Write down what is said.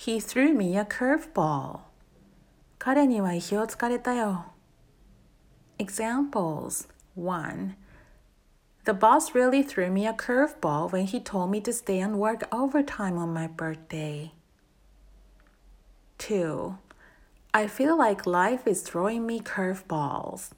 He threw me a curveball. 彼には意表をつかれたよ。Examples 1. The boss really threw me a curveball when he told me to stay and work overtime on my birthday. 2. I feel like life is throwing me curveballs.